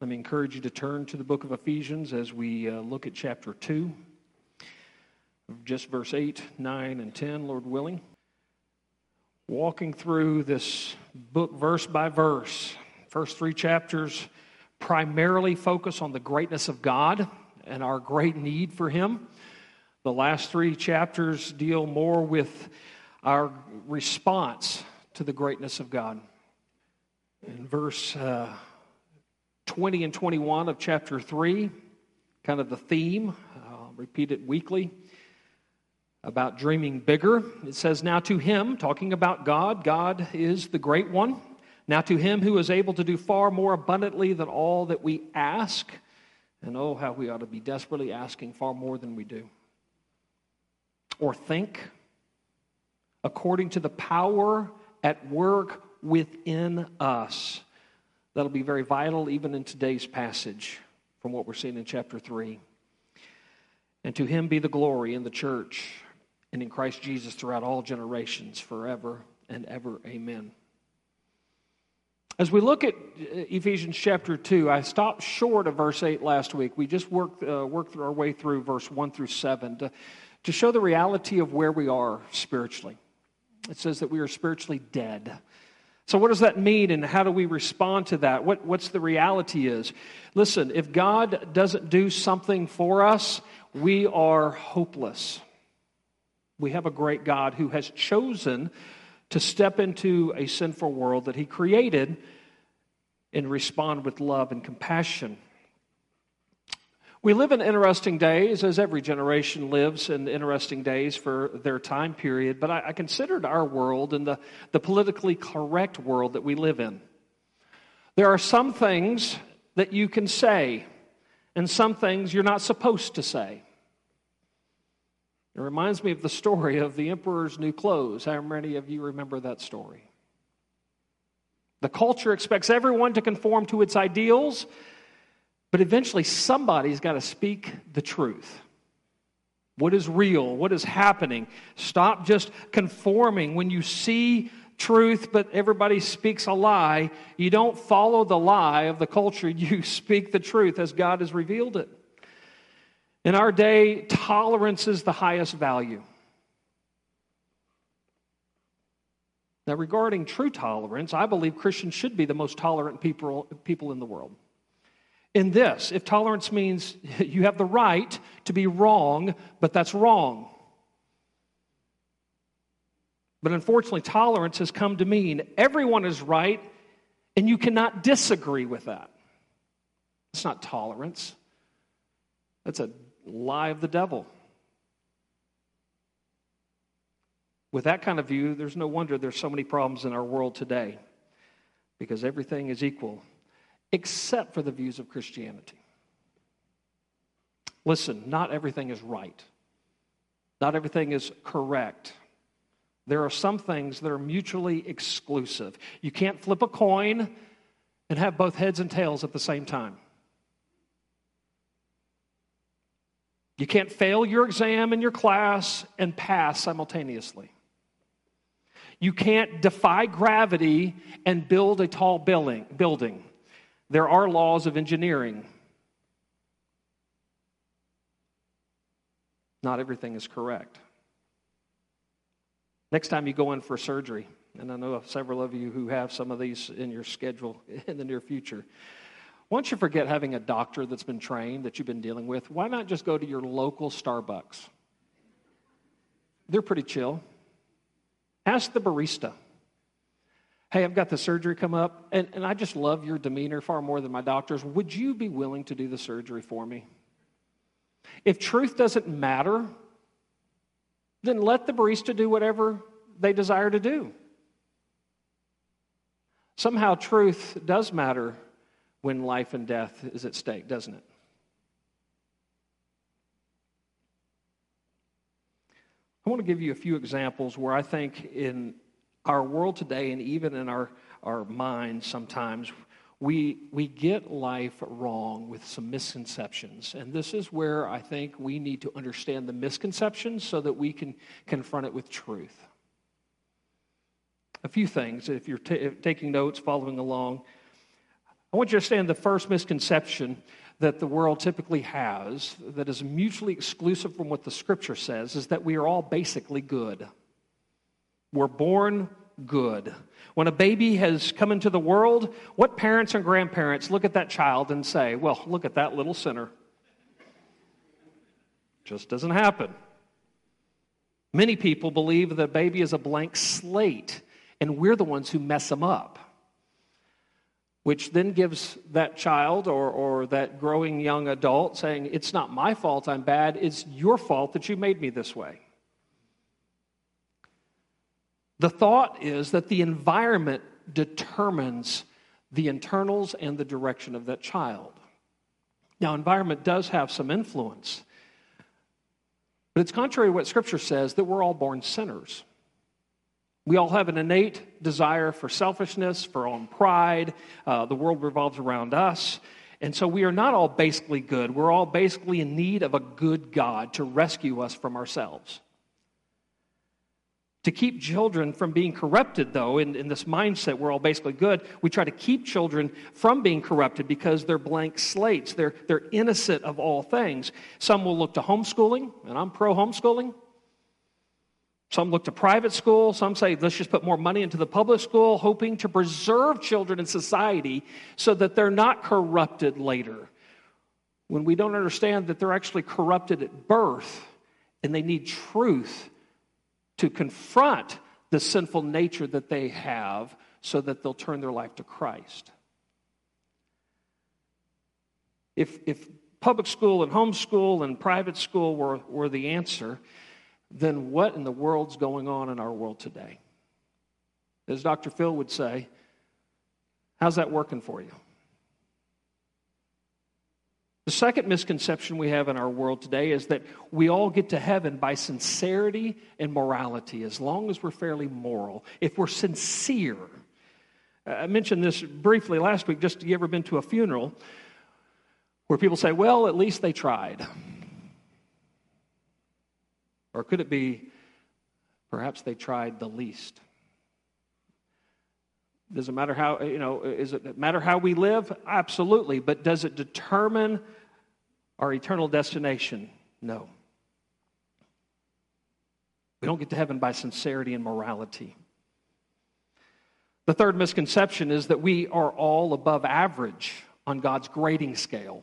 Let me encourage you to turn to the book of Ephesians as we uh, look at chapter 2, just verse 8, 9, and 10, Lord willing. Walking through this book verse by verse, first three chapters primarily focus on the greatness of God and our great need for Him. The last three chapters deal more with our response to the greatness of God. In verse uh, 20 and 21 of chapter 3, kind of the theme, I'll repeat it weekly, about dreaming bigger. It says, Now to him, talking about God, God is the great one. Now to him who is able to do far more abundantly than all that we ask. And oh, how we ought to be desperately asking far more than we do. Or think, according to the power at work within us. That'll be very vital even in today's passage from what we're seeing in chapter 3. And to him be the glory in the church and in Christ Jesus throughout all generations, forever and ever. Amen. As we look at uh, Ephesians chapter 2, I stopped short of verse 8 last week. We just worked, uh, worked our way through verse 1 through 7 to, to show the reality of where we are spiritually. It says that we are spiritually dead. So, what does that mean, and how do we respond to that? What, what's the reality is? Listen, if God doesn't do something for us, we are hopeless. We have a great God who has chosen to step into a sinful world that He created and respond with love and compassion. We live in interesting days, as every generation lives in interesting days for their time period, but I, I considered our world and the, the politically correct world that we live in. There are some things that you can say, and some things you're not supposed to say. It reminds me of the story of the emperor's new clothes. How many of you remember that story? The culture expects everyone to conform to its ideals, but eventually, somebody's got to speak the truth. What is real? What is happening? Stop just conforming. When you see truth, but everybody speaks a lie, you don't follow the lie of the culture. You speak the truth as God has revealed it. In our day, tolerance is the highest value. Now, regarding true tolerance, I believe Christians should be the most tolerant people, people in the world in this if tolerance means you have the right to be wrong, but that's wrong. But unfortunately, tolerance has come to mean everyone is right and you cannot disagree with that. It's not tolerance, that's a lie of the devil. With that kind of view, there's no wonder there's so many problems in our world today because everything is equal except for the views of Christianity. Listen, not everything is right, not everything is correct. There are some things that are mutually exclusive. You can't flip a coin and have both heads and tails at the same time. You can't fail your exam in your class and pass simultaneously. You can't defy gravity and build a tall building. There are laws of engineering. Not everything is correct. Next time you go in for surgery, and I know several of you who have some of these in your schedule in the near future. Once you forget having a doctor that's been trained that you've been dealing with, why not just go to your local Starbucks? They're pretty chill. Ask the barista. Hey, I've got the surgery come up, and, and I just love your demeanor far more than my doctor's. Would you be willing to do the surgery for me? If truth doesn't matter, then let the barista do whatever they desire to do. Somehow, truth does matter when life and death is at stake, doesn't it? I want to give you a few examples where I think in our world today and even in our, our minds sometimes, we, we get life wrong with some misconceptions. And this is where I think we need to understand the misconceptions so that we can confront it with truth. A few things, if you're t- taking notes, following along. I want you to understand the first misconception that the world typically has that is mutually exclusive from what the scripture says is that we are all basically good. We're born good. When a baby has come into the world, what parents and grandparents look at that child and say, Well, look at that little sinner? Just doesn't happen. Many people believe that a baby is a blank slate, and we're the ones who mess them up which then gives that child or, or that growing young adult saying, It's not my fault I'm bad, it's your fault that you made me this way. The thought is that the environment determines the internals and the direction of that child. Now, environment does have some influence, but it's contrary to what Scripture says that we're all born sinners. We all have an innate desire for selfishness, for own pride. Uh, the world revolves around us. And so we are not all basically good. We're all basically in need of a good God to rescue us from ourselves. To keep children from being corrupted, though, in, in this mindset, we're all basically good, we try to keep children from being corrupted because they're blank slates. They're, they're innocent of all things. Some will look to homeschooling, and I'm pro homeschooling. Some look to private school. Some say, let's just put more money into the public school, hoping to preserve children in society so that they're not corrupted later. When we don't understand that they're actually corrupted at birth and they need truth to confront the sinful nature that they have so that they'll turn their life to Christ. If, if public school and homeschool and private school were, were the answer, then what in the world's going on in our world today? As Dr. Phil would say, how's that working for you? The second misconception we have in our world today is that we all get to heaven by sincerity and morality, as long as we're fairly moral. If we're sincere, I mentioned this briefly last week. Just you ever been to a funeral where people say, "Well, at least they tried." Or could it be perhaps they tried the least? Does it matter how, you know, is it matter how we live? Absolutely. But does it determine our eternal destination? No. We don't get to heaven by sincerity and morality. The third misconception is that we are all above average on God's grading scale.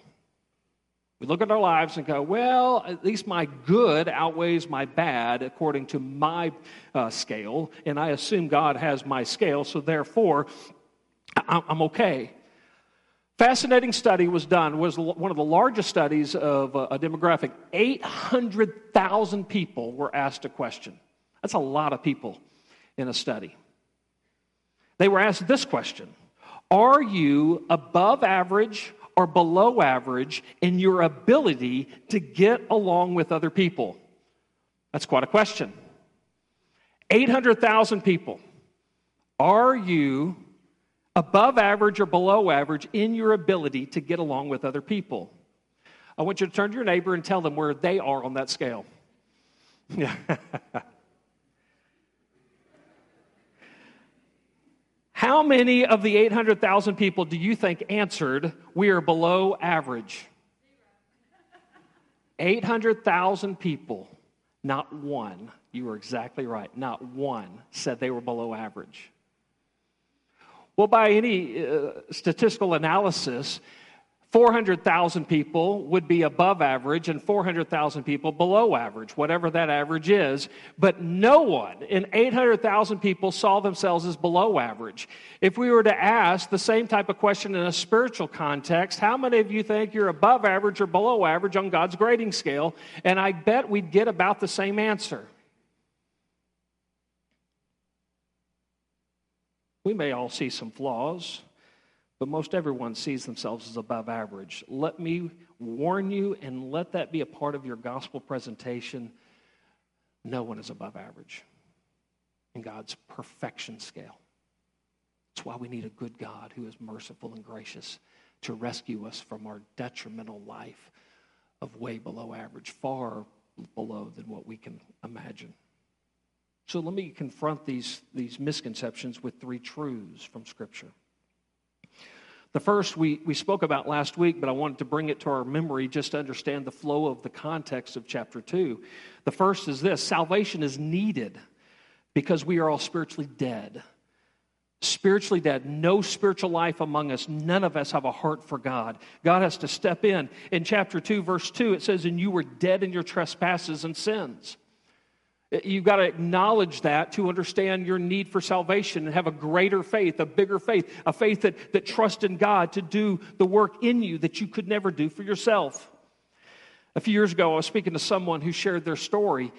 We look at our lives and go, well, at least my good outweighs my bad according to my uh, scale, and I assume God has my scale, so therefore I'm okay. Fascinating study was done, was one of the largest studies of uh, a demographic. 800,000 people were asked a question. That's a lot of people in a study. They were asked this question Are you above average or below average in your ability to get along with other people? That's quite a question. 800,000 people. Are you above average or below average in your ability to get along with other people? I want you to turn to your neighbor and tell them where they are on that scale. How many of the 800,000 people do you think answered, we are below average? 800,000 people, not one, you were exactly right, not one said they were below average. Well, by any uh, statistical analysis, 400,000 people would be above average and 400,000 people below average, whatever that average is. But no one in 800,000 people saw themselves as below average. If we were to ask the same type of question in a spiritual context, how many of you think you're above average or below average on God's grading scale? And I bet we'd get about the same answer. We may all see some flaws but most everyone sees themselves as above average. Let me warn you and let that be a part of your gospel presentation. No one is above average in God's perfection scale. That's why we need a good God who is merciful and gracious to rescue us from our detrimental life of way below average, far below than what we can imagine. So let me confront these, these misconceptions with three truths from Scripture. The first we, we spoke about last week, but I wanted to bring it to our memory just to understand the flow of the context of chapter 2. The first is this salvation is needed because we are all spiritually dead. Spiritually dead, no spiritual life among us. None of us have a heart for God. God has to step in. In chapter 2, verse 2, it says, And you were dead in your trespasses and sins. Uh, you've got to acknowledge that to understand your need for salvation and have a greater faith, a bigger faith, a faith that, that trusts in God to do the work in you that you could never do for yourself. A few years ago, I was speaking to someone who shared their story,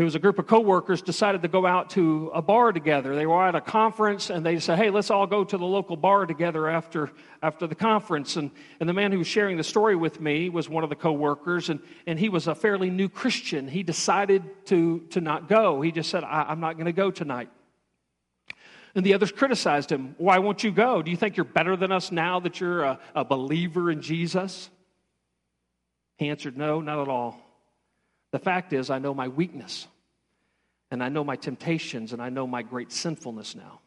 it was a group of coworkers decided to go out to a bar together. They were at a conference and they said, Hey, let's all go to the local bar together after, after the conference. And, and the man who was sharing the story with me was one of the coworkers, and, and he was a fairly new Christian. He decided to, to not go. He just said, I'm not going to go tonight. And the others criticized him. Why won't you go? Do you think you're better than us now that you're a, a believer in Jesus? He answered, No, not at all. The fact is, I know my weakness, and I know my temptations, and I know my great sinfulness now.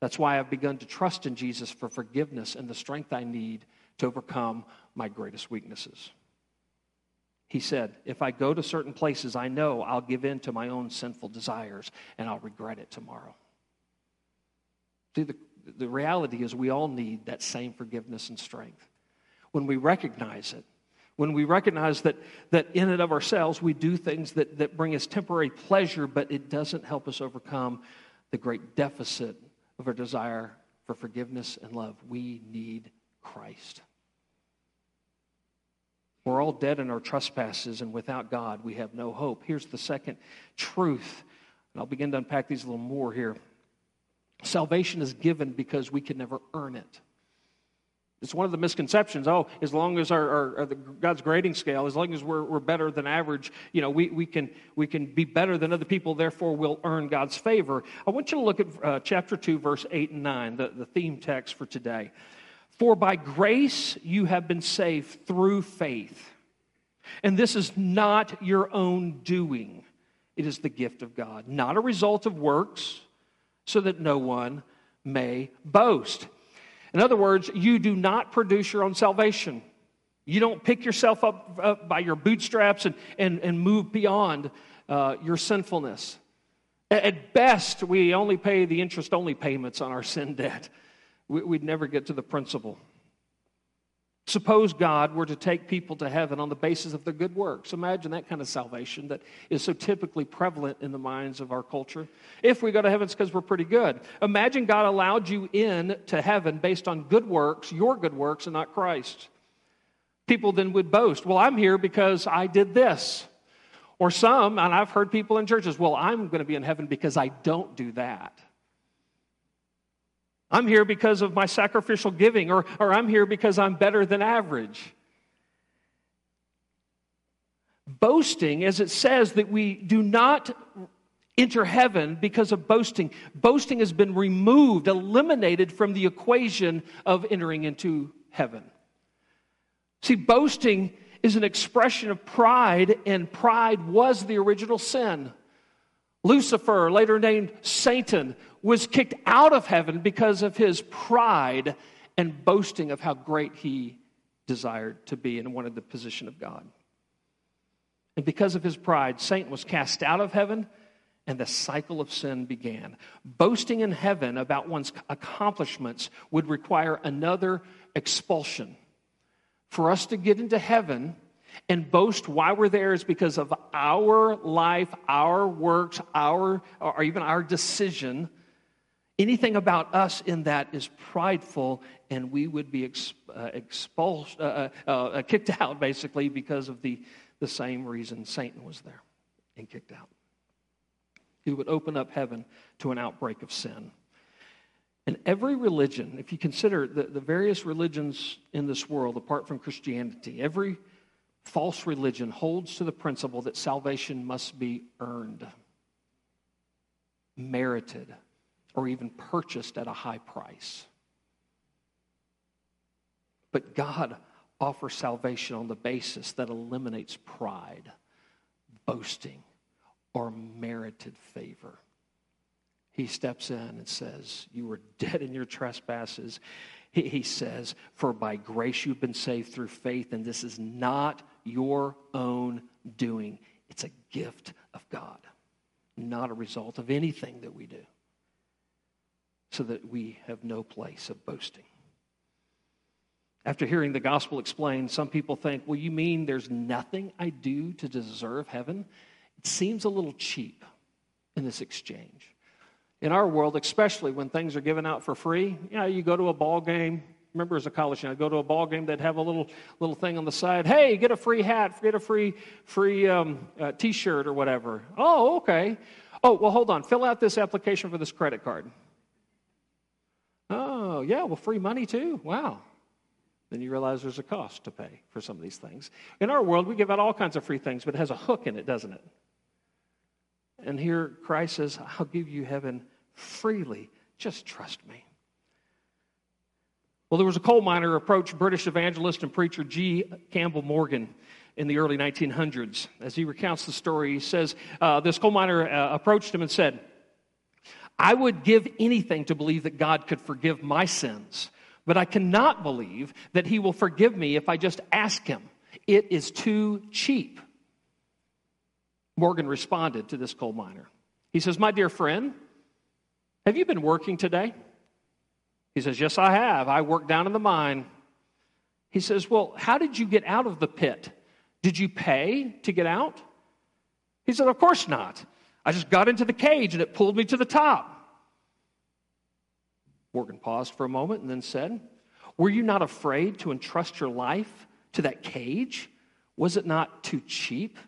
That's why I've begun to trust in Jesus for forgiveness and the strength I need to overcome my greatest weaknesses. He said, If I go to certain places, I know I'll give in to my own sinful desires and I'll regret it tomorrow. See, the, the reality is we all need that same forgiveness and strength. When we recognize it, when we recognize that, that in and of ourselves we do things that, that bring us temporary pleasure, but it doesn't help us overcome the great deficit of our desire for forgiveness and love. We need Christ. We're all dead in our trespasses, and without God, we have no hope. Here's the second truth, and I'll begin to unpack these a little more here. Salvation is given because we can never earn it. It's one of the misconceptions. Oh, as long as our, our, our God's grading scale, as long as we're, we're better than average, you know, we, we, can, we can be better than other people, therefore we'll earn God's favor. I want you to look at uh, chapter 2, verse 8 and 9, the, the theme text for today. For by grace you have been saved through faith. And this is not your own doing, it is the gift of God, not a result of works, so that no one may boast. In other words, you do not produce your own salvation. You don't pick yourself up, up by your bootstraps and, and, and move beyond uh, your sinfulness. At best, we only pay the interest only payments on our sin debt. We'd never get to the principal. Suppose God were to take people to heaven on the basis of their good works. Imagine that kind of salvation that is so typically prevalent in the minds of our culture. If we go to heaven, it's because we're pretty good. Imagine God allowed you in to heaven based on good works, your good works, and not Christ. People then would boast, well, I'm here because I did this. Or some, and I've heard people in churches, well, I'm going to be in heaven because I don't do that. I'm here because of my sacrificial giving, or, or I'm here because I'm better than average. Boasting, as it says that we do not enter heaven because of boasting, boasting has been removed, eliminated from the equation of entering into heaven. See, boasting is an expression of pride, and pride was the original sin. Lucifer, later named Satan, was kicked out of heaven because of his pride and boasting of how great he desired to be and wanted the position of God. And because of his pride, Satan was cast out of heaven and the cycle of sin began. Boasting in heaven about one's accomplishments would require another expulsion. For us to get into heaven, and boast why we're there is because of our life, our works, our or even our decision Anything about us in that is prideful, and we would be ex, uh, expulsed, uh, uh, uh, kicked out, basically, because of the, the same reason Satan was there and kicked out. It would open up heaven to an outbreak of sin. And every religion, if you consider the, the various religions in this world, apart from Christianity, every false religion holds to the principle that salvation must be earned, merited or even purchased at a high price. But God offers salvation on the basis that eliminates pride, boasting, or merited favor. He steps in and says, You were dead in your trespasses. He, he says, For by grace you've been saved through faith, and this is not your own doing. It's a gift of God, not a result of anything that we do, so that we have no place of boasting. After hearing the gospel explained, some people think, well, you mean there's nothing I do to deserve heaven? It seems a little cheap in this exchange. In our world, especially when things are given out for free, you know, you go to a ball game. Remember, as a college student, I go to a ball game. They'd have a little little thing on the side. Hey, get a free hat, get a free free um, uh, T-shirt or whatever. Oh, okay. Oh, well, hold on. Fill out this application for this credit card. Oh, yeah. Well, free money too. Wow. Then you realize there's a cost to pay for some of these things. In our world, we give out all kinds of free things, but it has a hook in it, doesn't it? And here Christ says, I'll give you heaven freely. Just trust me. Well, there was a coal miner approached British evangelist and preacher G. Campbell Morgan in the early 1900s. As he recounts the story, he says uh, this coal miner uh, approached him and said, I would give anything to believe that God could forgive my sins, but I cannot believe that he will forgive me if I just ask him. It is too cheap. Morgan responded to this coal miner. He says, My dear friend, have you been working today? He says, Yes, I have. I work down in the mine. He says, Well, how did you get out of the pit? Did you pay to get out? He said, Of course not. I just got into the cage and it pulled me to the top. Morgan paused for a moment and then said, Were you not afraid to entrust your life to that cage? Was it not too cheap?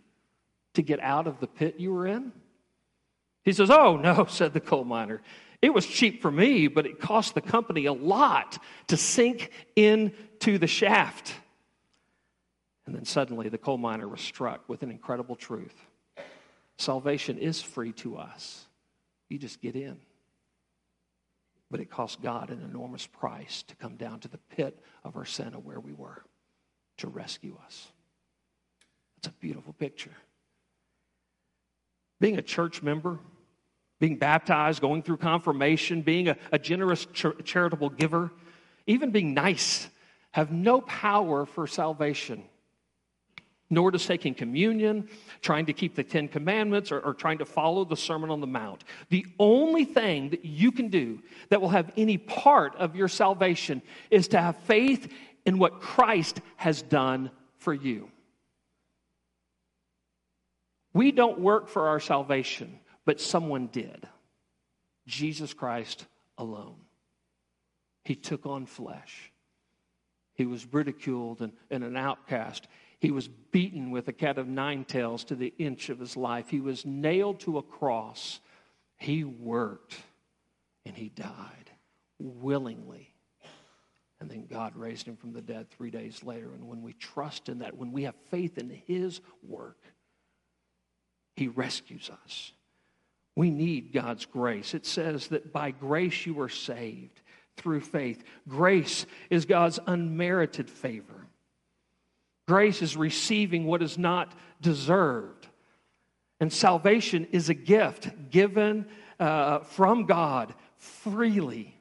to get out of the pit you were in? He says, Oh, no, said the coal miner. It was cheap for me, but it cost the company a lot to sink into the shaft. And then suddenly the coal miner was struck with an incredible truth salvation is free to us, you just get in. But it cost God an enormous price to come down to the pit of our sin of where we were to rescue us. It's a beautiful picture being a church member, being baptized, going through confirmation, being a, a generous charitable giver, even being nice, have no power for salvation. Nor does taking communion, trying to keep the Ten Commandments, or, or trying to follow the Sermon on the Mount. The only thing that you can do that will have any part of your salvation is to have faith in what Christ has done for you. We don't work for our salvation, but someone did. Jesus Christ alone. He took on flesh. He was ridiculed and, and, an outcast. He was beaten with a cat of nine tails to the inch of his life. He was nailed to a cross. He worked and he died willingly. And then God raised him from the dead three days later. And when we trust in that, when we have faith in his work, he rescues us. We need God's grace. It says that by grace you are saved through faith. Grace is God's unmerited favor. Grace is receiving what is not deserved. And salvation is a gift given uh, from God freely.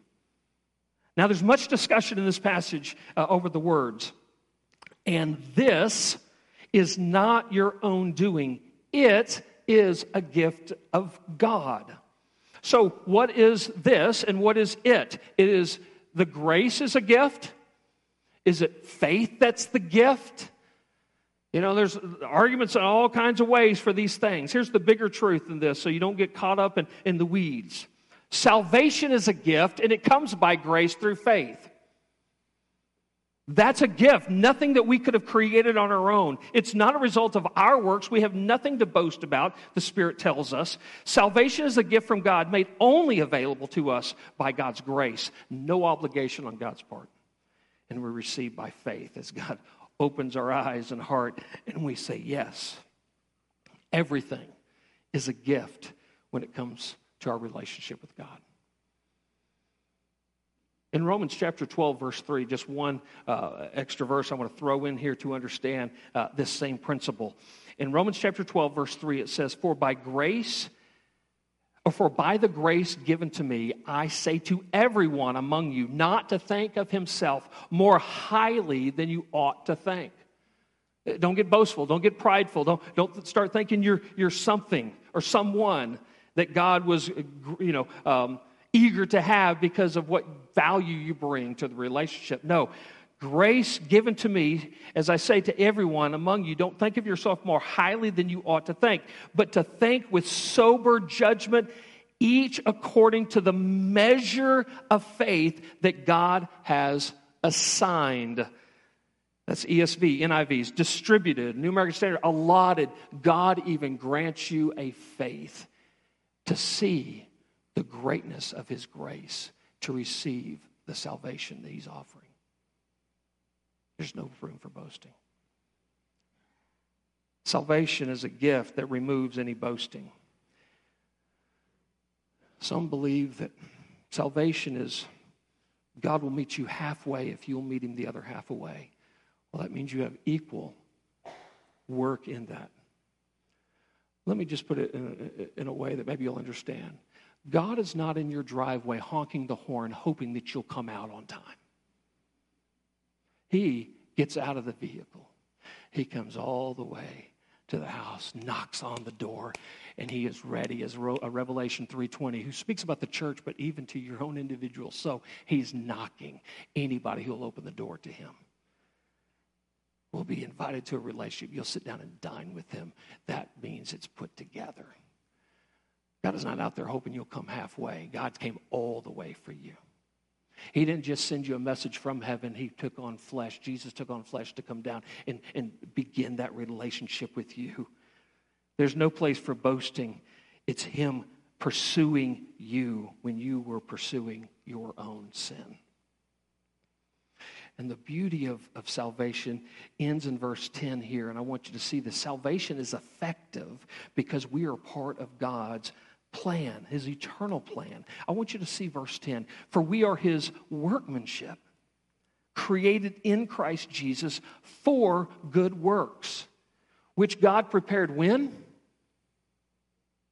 Now, there's much discussion in this passage uh, over the words. And this is not your own doing, it is a gift of God. So, what is this and what is it? It is the grace is a gift. Is it faith that's the gift? You know, there's arguments in all kinds of ways for these things. Here's the bigger truth in this so you don't get caught up in, in the weeds. Salvation is a gift, and it comes by grace through faith. That's a gift, nothing that we could have created on our own. It's not a result of our works. We have nothing to boast about, the Spirit tells us. Salvation is a gift from God made only available to us by God's grace, no obligation on God's part. And we receive by faith as God opens our eyes and heart and we say, Yes, everything is a gift when it comes to our relationship with God. In Romans chapter 12, verse 3, just one uh, extra verse I want to throw in here to understand uh, this same principle. In Romans chapter 12, verse 3, it says, For by grace, or For by the grace given to me, I say to everyone among you not to think of himself more highly than you ought to think. Don't get boastful. Don't get prideful. Don't, don't start thinking you're, you're something or someone that God was, you know, um, eager to have because of what value you bring to the relationship. No, grace given to me, as I say to everyone among you, don't think of yourself more highly than you ought to think, but to think with sober judgment, each according to the measure of faith that God has assigned. That's ESV, NIV's, distributed, New American Standard, allotted. God even grants you a faith to see the greatness of His grace, to receive the salvation that He's offering. There's no room for boasting. Salvation is a gift that removes any boasting. Some believe that salvation is God will meet you halfway if you'll meet Him the other half away. Well, that means you have equal work in that. Let me just put it in a, in a, way that maybe you'll understand. God is not in your driveway honking the horn, hoping that you'll come out on time. He gets out of the vehicle, he comes all the way to the house, knocks on the door, and he is ready as a uh, Revelation 3:20 who speaks about the church but even to your own individual. So he's knocking anybody who will open the door to him will be invited to a relationship. You'll sit down and dine with him. That means it's put together. God is not out there hoping you'll come halfway. God came all the way for you. He didn't just send you a message from heaven, He took on flesh. Jesus took on flesh to come down and, and begin that relationship with you. There's no place for boasting. It's Him pursuing you when you were pursuing your own sin. And the beauty of, of salvation ends in verse 10 here. And I want you to see the salvation is effective because we are part of God's plan, his eternal plan. I want you to see verse 10. For we are his workmanship, created in Christ Jesus for good works, which God prepared when?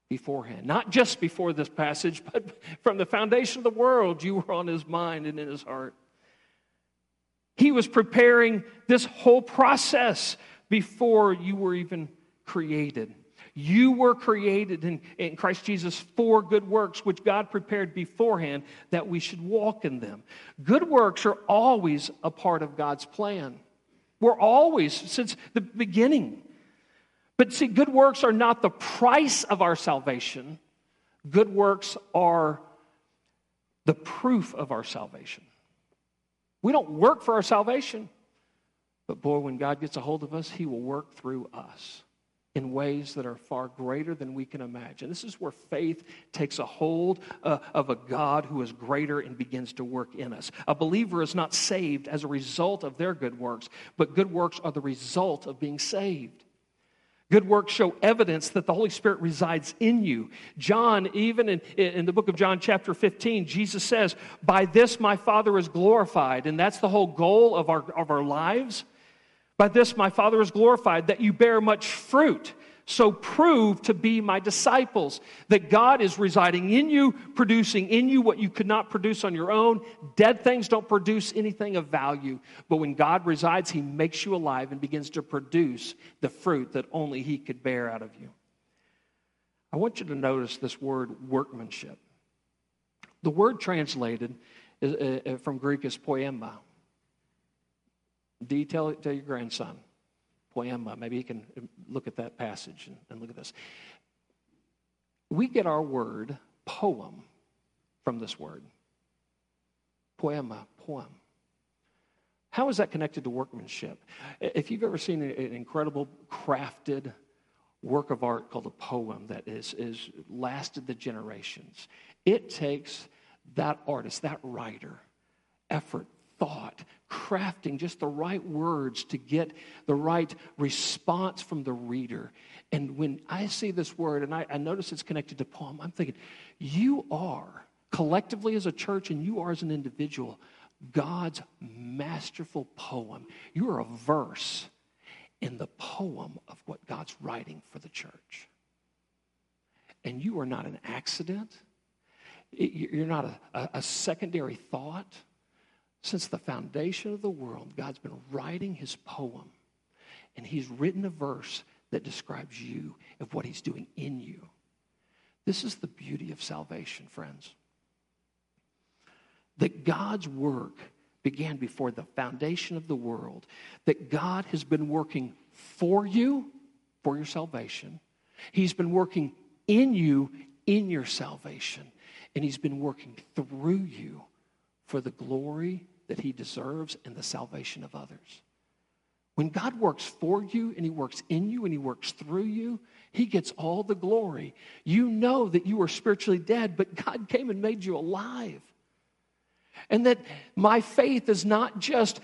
Beforehand. Not just before this passage, but from the foundation of the world, you were on his mind and in his heart. He was preparing this whole process before you were even created. You were created in, in, Christ Jesus for good works, which God prepared beforehand that we should walk in them. Good works are always a part of God's plan. We're always, since the beginning. But see, good works are not the price of our salvation, good works are the proof of our salvation. We don't work for our salvation. But boy, when God gets a hold of us, He will work through us in ways that are far greater than we can imagine. This is where faith takes a hold uh, of a God who is greater and begins to work in us. A believer is not saved as a result of their good works, but good works are the result of being saved. Good works show evidence that the Holy Spirit resides in you. John, even in, in the book of John, chapter 15, Jesus says, By this my Father is glorified. And that's the whole goal of our, of our lives. By this my Father is glorified, that you bear much fruit so prove to be my disciples that God is residing in you, producing in you what you could not produce on your own. Dead things don't produce anything of value. But when God resides, He makes you alive and begins to produce the fruit that only He could bear out of you. I want you to notice this word workmanship. The word translated uh, uh from Greek is poema. Detail it to your grandson poema. Maybe he can look at that passage and, and look at this. We get our word poem from this word. Poema, poem. How is that connected to workmanship? If you've ever seen an incredible crafted work of art called a poem that is, is lasted the generations, it takes that artist, that writer, effort, thought, crafting just the right words to get the right response from the reader. And when I see this word and I, I notice it's connected to poem, I'm thinking, you are collectively as a church and you are as an individual God's masterful poem. You are a verse in the poem of what God's writing for the church. and you are not an accident. You're not a, a, secondary thought. Since the foundation of the world, God's been writing his poem, and he's written a verse that describes you of what he's doing in you. This is the beauty of salvation, friends. That God's work began before the foundation of the world, that God has been working for you, for your salvation. He's been working in you, in your salvation. And He's been working through you for the glory that He deserves and the salvation of others. When God works for you and He works in you and He works through you, He gets all the glory. You know that you were spiritually dead, but God came and made you alive. And that my faith is not just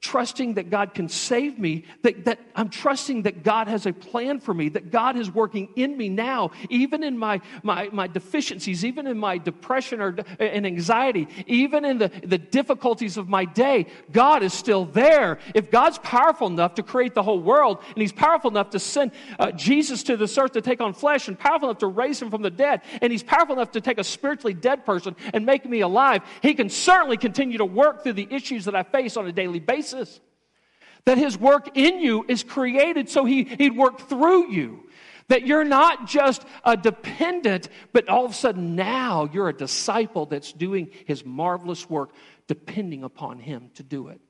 trusting that God can save me, that, that I'm trusting that God has a plan for me, that God is working in me now, even in my, my, my deficiencies, even in my depression or and anxiety, even in the, the difficulties of my day, God is still there. If God's powerful enough to create the whole world, and He's powerful enough to send uh, Jesus to this earth to take on flesh, and powerful enough to raise Him from the dead, and He's powerful enough to take a spiritually dead person and make me alive, He can certainly continue to work through the issues that I face on a daily basis. That his work in you is created so he, he'd work through you. That you're not just a dependent, but all of a sudden now you're a disciple that's doing his marvelous work, depending upon him to do it.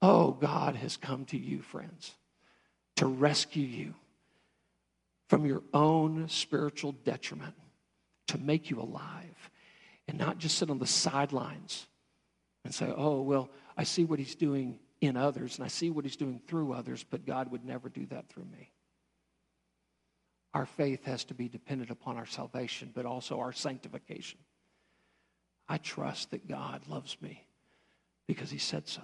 Oh, God has come to you, friends, to rescue you from your own spiritual detriment, to make you alive, and not just sit on the sidelines and say, oh, well, I see what he's doing in others and I see what he's doing through others, but God would never do that through me. Our faith has to be dependent upon our salvation, but also our sanctification. I trust that God loves me because he said so.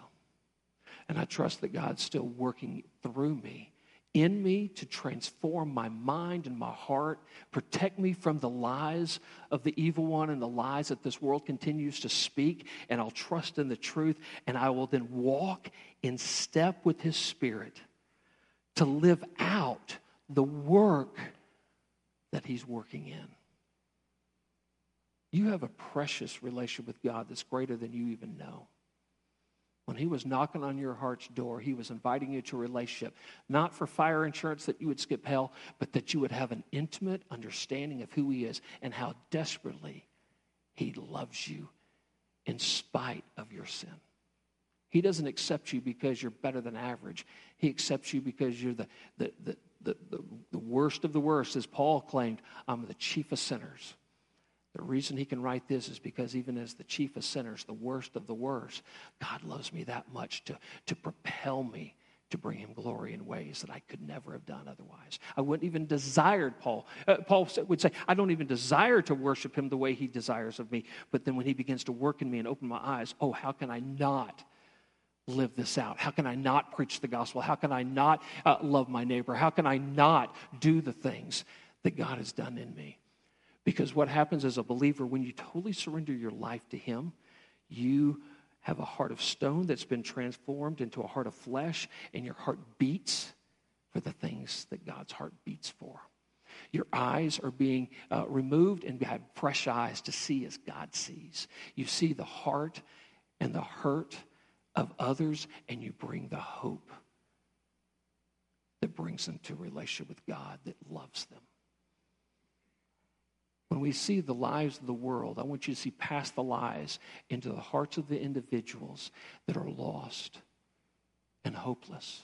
And I trust that God's still working through me in me to transform my mind and my heart, protect me from the lies of the evil one and the lies that this world continues to speak. And I'll trust in the truth, and I will then walk in step with His Spirit to live out the work that He's working in. You have a precious relationship with God that's greater than you even know. When he was knocking on your heart's door, he was inviting you to a relationship, not for fire insurance that you would skip hell, but that you would have an intimate understanding of who he is and how desperately he loves you in spite of your sin. He doesn't accept you because you're better than average. He accepts you because you're the, the, the, the, the, the worst of the worst. As Paul claimed, I'm the chief of sinners. The reason he can write this is because even as the chief of sinners, the worst of the worst, God loves me that much to, to propel me to bring him glory in ways that I could never have done otherwise. I wouldn't even desired Paul. Uh, Paul would say, I don't even desire to worship him the way he desires of me. But then when he begins to work in me and open my eyes, oh, how can I not live this out? How can I not preach the gospel? How can I not uh, love my neighbor? How can I not do the things that God has done in me? Because what happens as a believer, when you totally surrender your life to Him, you have a heart of stone that's been transformed into a heart of flesh, and your heart beats for the things that God's heart beats for. Your eyes are being uh, removed, and you have fresh eyes to see as God sees. You see the heart and the hurt of others, and you bring the hope that brings them to a relationship with God that loves them. When we see the lives of the world, I want you to see past the lies into the hearts of the individuals that are lost and hopeless.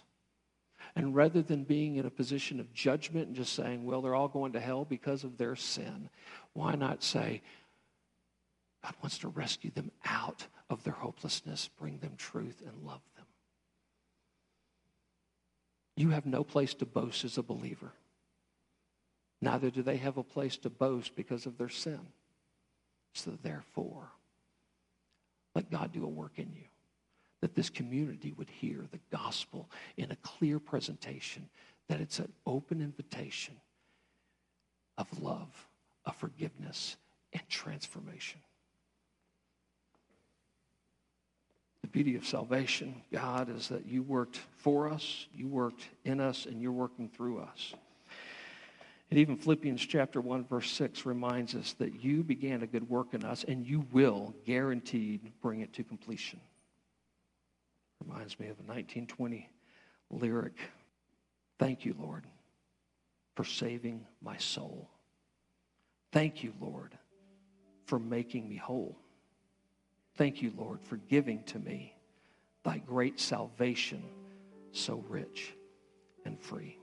And rather than being in a position of judgment and just saying, well, they're all going to hell because of their sin, why not say, God wants to rescue them out of their hopelessness, bring them truth, and love them? You have no place to boast as a believer. Neither do they have a place to boast because of their sin. So therefore, let God do a work in you. That this community would hear the gospel in a clear presentation, that it's an open invitation of love, of forgiveness, and transformation. The beauty of salvation, God, is that you worked for us, you worked in us, and you're working through us. And even Philippians chapter 1, verse 6 reminds us that you began a good work in us and you will guaranteed bring it to completion. Reminds me of a 1920 lyric. Thank you, Lord, for saving my soul. Thank you, Lord, for making me whole. Thank you, Lord, for giving to me thy great salvation so rich and free.